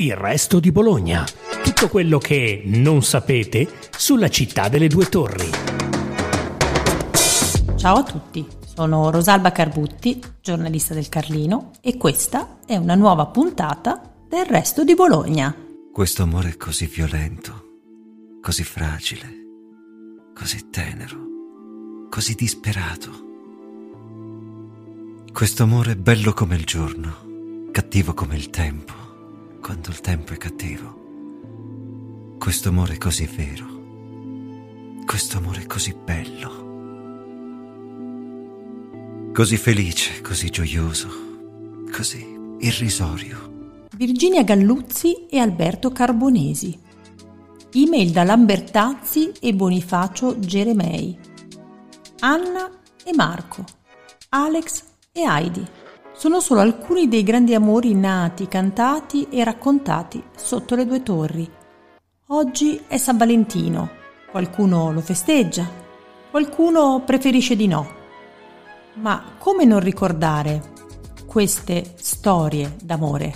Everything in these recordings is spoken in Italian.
Il resto di Bologna. Tutto quello che non sapete sulla città delle due torri. Ciao a tutti, sono Rosalba Carbutti, giornalista del Carlino, e questa è una nuova puntata del resto di Bologna. Questo amore è così violento, così fragile, così tenero, così disperato. Questo amore è bello come il giorno, cattivo come il tempo quando il tempo è cattivo. Questo amore così vero. Questo amore così bello. Così felice, così gioioso, così irrisorio. Virginia Galluzzi e Alberto Carbonesi. Email da Lambertazzi e Bonifacio Geremei. Anna e Marco. Alex e Heidi sono solo alcuni dei grandi amori nati, cantati e raccontati sotto le due torri. Oggi è San Valentino, qualcuno lo festeggia, qualcuno preferisce di no. Ma come non ricordare queste storie d'amore?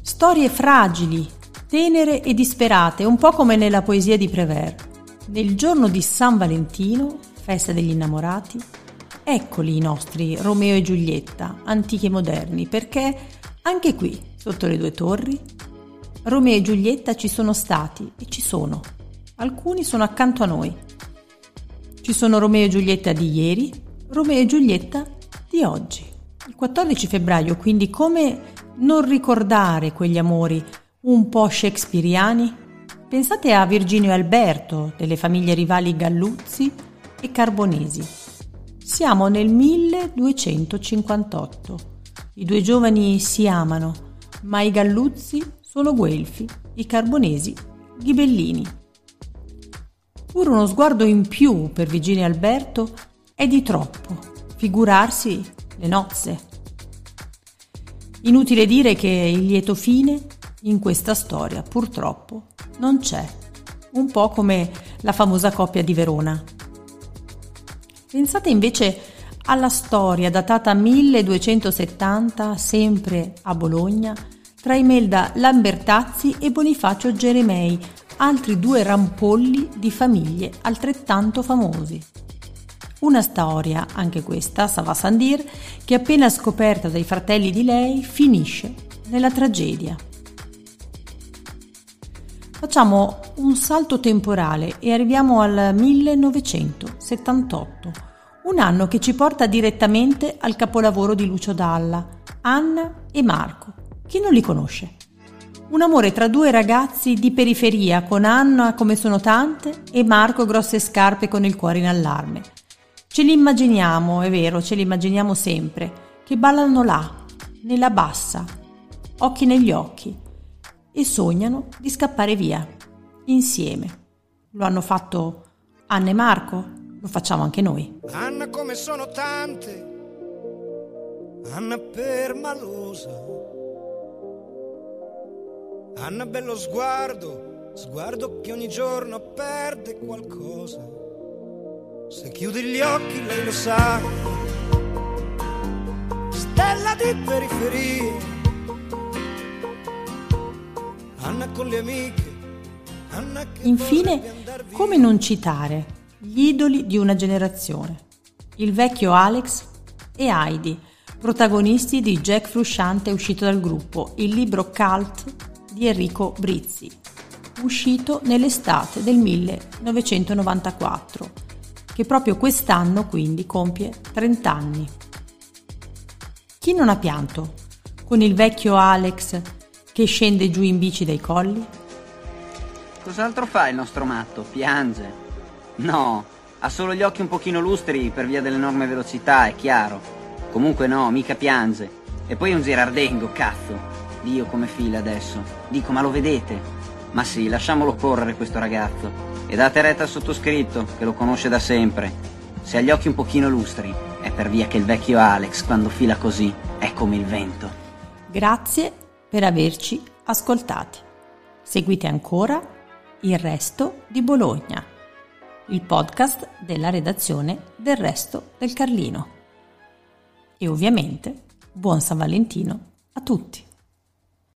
Storie fragili, tenere e disperate, un po' come nella poesia di Prévert. Nel giorno di San Valentino, festa degli innamorati, Eccoli i nostri Romeo e Giulietta, antichi e moderni, perché anche qui, sotto le due torri, Romeo e Giulietta ci sono stati e ci sono. Alcuni sono accanto a noi. Ci sono Romeo e Giulietta di ieri, Romeo e Giulietta di oggi. Il 14 febbraio, quindi, come non ricordare quegli amori un po' shakespeariani? Pensate a Virginio e Alberto, delle famiglie rivali Galluzzi e Carbonesi siamo nel 1258. I due giovani si amano, ma i Galluzzi sono guelfi, i Carbonesi ghibellini. Pur uno sguardo in più per Virginia Alberto è di troppo, figurarsi le nozze. Inutile dire che il lieto fine in questa storia purtroppo non c'è, un po' come la famosa coppia di Verona. Pensate invece alla storia datata 1270, sempre a Bologna, tra Imelda Lambertazzi e Bonifacio Geremei, altri due rampolli di famiglie altrettanto famosi. Una storia, anche questa, Sava Sandir, che appena scoperta dai fratelli di lei finisce nella tragedia. Facciamo un salto temporale e arriviamo al 1978, un anno che ci porta direttamente al capolavoro di Lucio Dalla, Anna e Marco. Chi non li conosce? Un amore tra due ragazzi di periferia, con Anna come sono tante e Marco grosse scarpe con il cuore in allarme. Ce li immaginiamo, è vero, ce li immaginiamo sempre, che ballano là, nella bassa, occhi negli occhi, e sognano di scappare via, insieme. Lo hanno fatto Anna e Marco, lo facciamo anche noi. Anna come sono tante, Anna permalosa, Anna bello sguardo, sguardo che ogni giorno perde qualcosa. Se chiudi gli occhi lei lo sa, stella di periferia Infine, come non citare gli idoli di una generazione? Il vecchio Alex e Heidi, protagonisti di Jack Frusciante uscito dal gruppo, il libro Cult di Enrico Brizzi, uscito nell'estate del 1994, che proprio quest'anno quindi compie 30 anni. Chi non ha pianto con il vecchio Alex che scende giù in bici dai colli? Cos'altro fa il nostro matto? Piange. No, ha solo gli occhi un pochino lustri per via dell'enorme velocità, è chiaro. Comunque no, mica piange. E poi è un girardengo, cazzo. Dio come fila adesso. Dico, ma lo vedete? Ma sì, lasciamolo correre questo ragazzo. E date retta al sottoscritto, che lo conosce da sempre. Se ha gli occhi un pochino lustri, è per via che il vecchio Alex, quando fila così, è come il vento. Grazie per averci ascoltati. Seguite ancora il resto di Bologna, il podcast della redazione del resto del Carlino. E ovviamente buon San Valentino a tutti.